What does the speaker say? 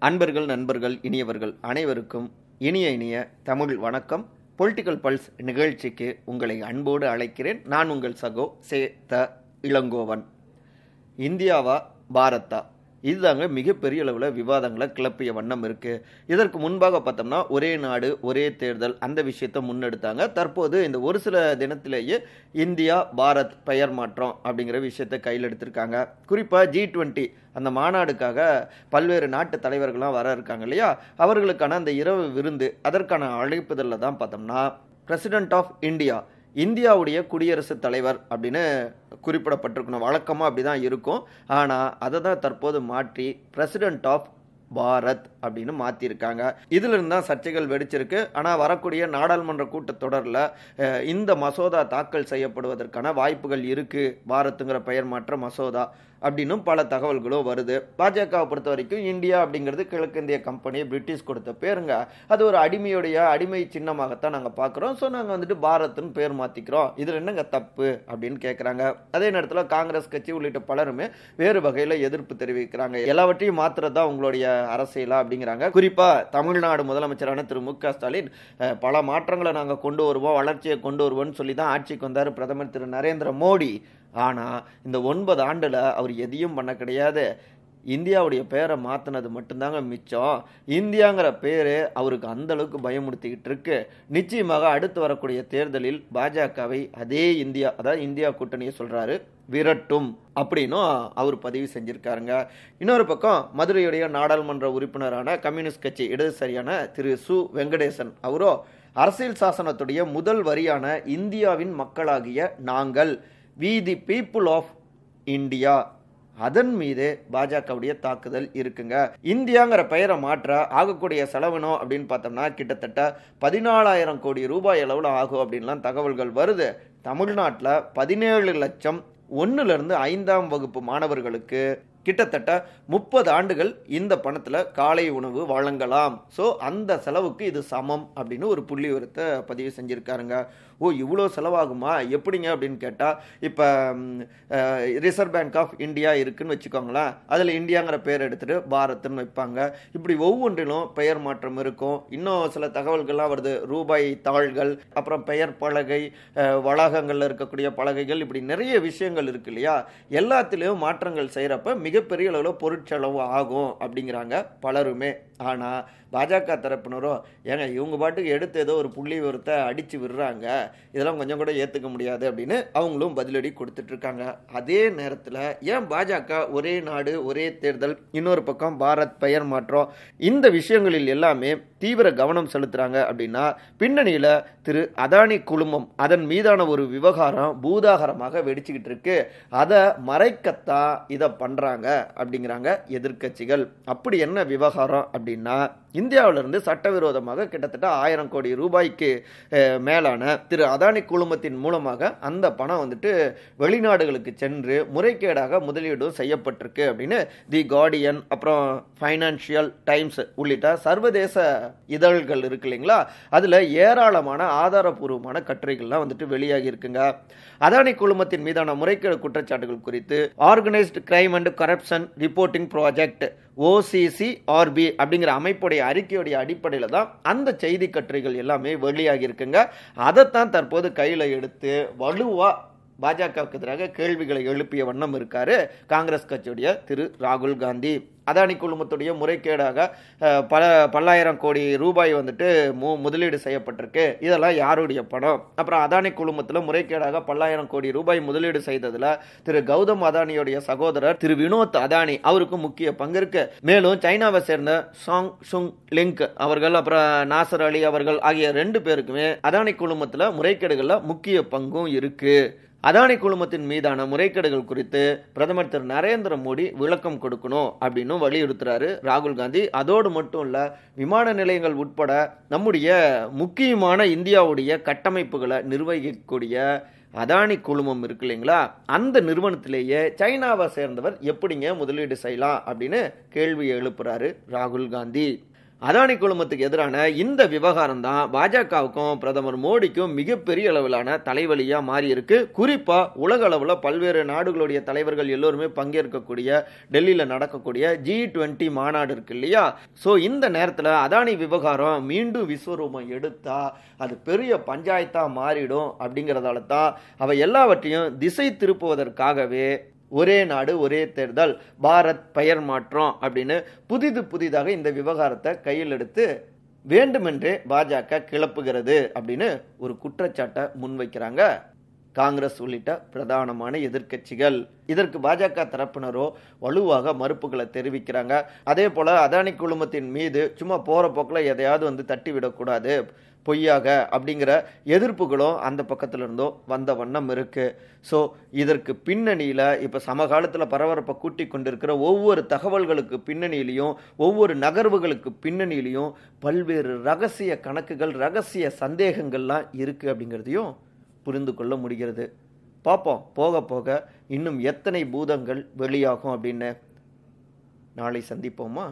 அன்பர்கள் நண்பர்கள் இனியவர்கள் அனைவருக்கும் இனிய இனிய தமிழ் வணக்கம். பொலிட்டிக்கல் பல்ஸ் நிகழ்ச்சிக்கு உங்களை அன்போடு அழைக்கிறேன். நான் உங்கள் சகோ சே த இளங்கோவன். இந்தியாவா பாரத்தா? இதுதாங்க மிகப்பெரிய அளவில் விவாதங்களை கிளப்பிய வண்ணம் இருக்கு. இதற்கு முன்பாக பார்த்தோம்னா ஒரே நாடு ஒரே தேர்தல் அந்த விஷயத்தை முன்னெடுத்தாங்க. தற்போது இந்த ஒரு சில தினத்திலேயே இந்தியா பாரத் பெயர் மாற்றம் அப்படிங்கிற விஷயத்தை கையில் எடுத்திருக்காங்க. குறிப்பாக ஜி டுவெண்ட்டி அந்த மாநாடுக்காக பல்வேறு நாட்டு தலைவர்கள்லாம் வர இருக்காங்க இல்லையா? அவர்களுக்கான அந்த இரவு விருந்து அதற்கான அழைப்புதலில் தான் பார்த்தோம்னா பிரசிடென்ட் ஆஃப் இந்தியா இந்தியாவுடைய குடியரசுத் தலைவர் அப்படின்னு குறிப்பிடப்பட்டிருக்கணும். வழக்கமாக அப்படி தான் இருக்கும். ஆனால் அதை தான் தற்போது மாற்றி பிரசிடென்ட் ஆஃப் பாரத் அப்படின்னு மாற்றிருக்காங்க இதிலிருந்து தான் சர்ச்சைகள் வெடிச்சிருக்கு. ஆனால் வரக்கூடிய நாடாளுமன்ற கூட்டத்தொடரில் இந்த மசோதா தாக்கல் செய்யப்படுவதற்கான வாய்ப்புகள் இருக்குது பாரத்துங்கிற பெயர் மாற்ற மசோதா. அப்படின்னும் பல தகவல்களும் வருது. பாஜகவை பொறுத்த வரைக்கும் இந்தியா அப்படிங்கிறது கிழக்கிந்திய கம்பெனி பிரிட்டிஷ் கொடுத்த பேருங்க. அது ஒரு அடிமையுடைய அடிமை சின்னமாகத்தான் நாங்கள் பார்க்குறோம் ஸோ நாங்கள் வந்துட்டு பாரத்னு பேர் மாற்றிக்கிறோம் இதில் என்னங்க தப்பு அப்படின்னு கேட்குறாங்க அதே நேரத்தில் காங்கிரஸ் கட்சி உள்ளிட்ட பலருமே வேறு வகையில் எதிர்ப்பு தெரிவிக்கிறாங்க. எல்லாவற்றையும் மாத்துறது தான் உங்களுடைய அரசியலா அப்படிங்கிறாங்க. குறிப்பாக தமிழ்நாடு முதலமைச்சரான திரு மு க ஸ்டாலின் பல மாற்றங்களை நாங்கள் கொண்டு வருவோம் வளர்ச்சியை கொண்டு வருவோம்னு சொல்லி தான் ஆட்சிக்கு வந்தார் பிரதமர் திரு நரேந்திர மோடி. ஆனால் இந்த ஒன்பது ஆண்டில் அவர் எதையும் பண்ண கிடையாது. இந்தியாவுடைய பேரை மாற்றினது மட்டும்தாங்க மிச்சம். இந்தியாங்கிற பேர் அவருக்கு அந்த அளவுக்கு பயமுறுத்திக்கிட்டு இருக்கு. நிச்சயமாக அடுத்து வரக்கூடிய தேர்தலில் பாஜகவை அதே இந்தியா அதாவது இந்தியா கூட்டணியை சொல்கிறாரு விரட்டும் அப்படின்னும் அவர் பதிவு செஞ்சுருக்காருங்க. இன்னொரு பக்கம் மதுரையுடைய நாடாளுமன்ற உறுப்பினரான கம்யூனிஸ்ட் கட்சி இடதுசாரியான திரு சு. வெங்கடேசன் அவரோ அரசியல் சாசனத்துடைய முதல் வரியான இந்தியாவின் மக்களாகிய நாங்கள் we the people of India அதன் மீது பாஜகவுடைய தாக்குதல் இருக்குங்க. இந்தியாங்கிற பெயரை மாற்ற ஆகக்கூடிய செலவினோ அப்படின்னு பார்த்தோம்னா கிட்டத்தட்ட பதினாலாயிரம் கோடி ரூபாய் அளவில் ஆகும் அப்படின்லாம் தகவல்கள் வருது. தமிழ்நாட்டில் பதினேழு லட்சம் ஒன்றுலேருந்து ஐந்தாம் வகுப்பு மாணவர்களுக்கு கிட்டத்தட்ட முப்பது ஆண்டுகள் இந்த பணத்தில் காலை உணவு வழங்கலாம். ஸோ அந்த செலவுக்கு இது சமம் அப்படின்னு ஒரு புள்ளி விவரத்தை பதிவு செஞ்சுருக்காருங்க. ஓ இவ்வளோ செலவாகுமா? எப்படிங்க? அப்படின்னு கேட்டால் இப்போ ரிசர்வ் பேங்க் ஆஃப் இந்தியா இருக்குன்னு வச்சுக்கோங்களேன் அதில் இந்தியாங்கிற பேர் எடுத்துகிட்டு பாரத்னு வைப்பாங்க. இப்படி ஒவ்வொன்றிலும் பெயர் மாற்றம் இருக்கும். இன்னும் சில தகவல்கள்லாம் வருது. ரூபாய் தாள்கள் அப்புறம் பெயர் பலகை வளாகங்களில் இருக்கக்கூடிய பலகைகள் இப்படி நிறைய விஷயங்கள் இருக்கு இல்லையா? எல்லாத்துலேயும் மாற்றங்கள் செய்கிறப்ப மிகப்பெரிய அளவில் பொருட்செலவு ஆகும் அப்படிங்கிறாங்க பலருமே. ஆனால் பாஜக தரப்பினரோ ஏங்க இவங்க பாட்டுக்கு எடுத்து ஏதோ ஒரு புள்ளி விவரத்தை அடித்து விடுறாங்க. இதெல்லாம் கொஞ்சம் கூட ஏற்றுக்க முடியாது அப்படின்னு அவங்களும் பதிலடி கொடுத்துட்ருக்காங்க. அதே நேரத்தில் ஏன் பாஜக ஒரே நாடு ஒரே தேர்தல் இன்னொரு பக்கம் பாரத் பெயர் மாற்றம் இந்த விஷயங்களில் எல்லாமே தீவிர கவனம் செலுத்துகிறாங்க அப்படின்னா பின்னணியில் திரு அதானி குழுமம் அதன் மீதான ஒரு விவகாரம் பூதாகரமாக வெடிச்சுக்கிட்டு இருக்கு. அதை மறைக்கத்தான் இதை பண்ணுறாங்க அப்படிங்கிறாங்க எதிர்க்கட்சிகள். அப்படி என்ன விவகாரம் அப்படின்னா இந்தியாவிலிருந்து சட்டவிரோதமாக கிட்டத்தட்ட ஆயிரம் கோடி ரூபாய்க்கு மேலான திரு அதானி குழுமத்தின் மூலமாக அந்த பணம் வந்துட்டு வெளிநாடுகளுக்கு சென்று முறைகேடாக முதலீடும் செய்யப்பட்டிருக்கு அப்படின்னு தி கார்டியன் அப்புறம் ஃபைனான்சியல் டைம்ஸ் உள்ளிட்ட சர்வதேச இதழ்கள் இருக்கு இல்லைங்களா? அதில் ஏராளமான ஆதாரபூர்வமான கட்டுரைகள்லாம் வந்துட்டு வெளியாகி இருக்குங்க. அதானி குழுமத்தின் மீதான முறைகேடு குற்றச்சாட்டுகள் குறித்து organised crime and corruption reporting project OCCRP அப்படிங்கிற அமைப்புடைய அறிக்கையுடைய அடிப்படையில் தான் அந்த செய்தி கட்டுரைகள் எல்லாமே வெளியாகி இருக்குங்க. அதைத்தான் தற்போது கையில் எடுத்து வலுவா பாஜகவுக்கு எதிராக கேள்விகளை எழுப்பிய வண்ணம் இருக்காரு காங்கிரஸ் கட்சியுடைய திரு ராகுல் காந்தி. அதானி குழுமத்துடைய முறைகேடாக பல பல்லாயிரம் கோடி ரூபாய் வந்துட்டு மு முதலீடு செய்யப்பட்டிருக்கு. இதெல்லாம் யாருடைய பணம்? அப்புறம் அதானி குழுமத்தில் முறைகேடாக பல்லாயிரம் கோடி ரூபாய் முதலீடு செய்ததில் திரு கௌதம் அதானியுடைய சகோதரர் திரு வினோத் அதானி அவருக்கு முக்கிய பங்கு இருக்கு. மேலும் சைனாவை சேர்ந்த சாங் சுங் லிங்க் அவர்கள் அப்புறம் நாசர் அலி அவர்கள் ஆகிய ரெண்டு பேருக்குமே அதானி குழுமத்தில் முறைகேடுகளில் முக்கிய பங்கும் இருக்குது அதானி குழுமத்தின் மீதான முறைகேடுகள் குறித்து பிரதமர் திரு நரேந்திர மோடி விளக்கம் கொடுக்கணும் அப்படின்னு வலியுறுத்துறாரு ராகுல் காந்தி. அதோடு மட்டும் இல்லை விமான நிலையங்கள் உட்பட நம்முடைய முக்கியமான இந்தியாவுடைய கட்டமைப்புகளை நிர்வகிக்கக்கூடிய அதானி குழுமம் இருக்கு இல்லைங்களா? அந்த நிறுவனத்திலேயே சைனாவை சேர்ந்தவர் எப்படிங்க முதலீடு செய்யலாம் அப்படின்னு கேள்வி எழுப்புறாரு ராகுல் காந்தி. அதானி குழுமத்துக்கு எதிரான இந்த விவகாரம் தான் பாஜகவுக்கும் பிரதமர் மோடிக்கும் மிகப்பெரிய அளவிலான தலைவலியாக மாறி இருக்கு குறிப்பா உலக அளவில் பல்வேறு நாடுகளுடைய தலைவர்கள் எல்லோருமே பங்கேற்கக்கூடிய டெல்லியில் நடக்கக்கூடிய ஜி டுவெண்ட்டி மாநாடு இருக்கு இல்லையா? ஸோ இந்த நேரத்தில் அதானி விவகாரம் மீண்டும் விஸ்வரூபம் எடுத்தா அது பெரிய பஞ்சாயத்தாக மாறிடும் அப்படிங்கிறதால தான் அவை எல்லாவற்றையும் திசை திருப்புவதற்காகவே ஒரே நாடு ஒரே தேர்தல் பாரத் பெயர் மாற்றம் அப்படின்னு புதிது புதிதாக இந்த விவகாரத்தை கையில் எடுத்து வேண்டுமென்றே பாஜக கிளப்புகிறது அப்படின்னு ஒரு குற்றச்சாட்டை முன்வைக்கிறாங்க. காங்கிரஸ் உள்ளிட்ட பிரதானமான எதிர்க்கட்சிகள். இதற்கு பாஜக தரப்பினரோ வலுவாக மறுப்புகளை தெரிவிக்கிறாங்க. அதே போல அதானி குழுமத்தின் மீது சும்மா போற போக்கில் எதையாவது வந்து தட்டி விடக்கூடாது பொய்யாக அப்படிங்கிற எதிர்ப்புகளும் அந்த பக்கத்தில் இருந்தோ வந்த வண்ணம் இருக்கு. ஸோ இதற்கு பின்னணியில் இப்போ சமகாலத்தில் பரபரப்பை கூட்டி கொண்டிருக்கிற ஒவ்வொரு தகவல்களுக்கு பின்னணியிலையும் ஒவ்வொரு நகர்வுகளுக்கு பின்னணியிலையும் பல்வேறு ரகசிய கணக்குகள் ரகசிய சந்தேகங்கள்லாம் இருக்குது அப்படிங்கிறதையும் புரிந்து கொள்ள முடிகிறது. பார்ப்போம் போக போக இன்னும் எத்தனை பூதங்கள் வெளியாகும் அப்படின்னு நாளை சந்திப்போமா?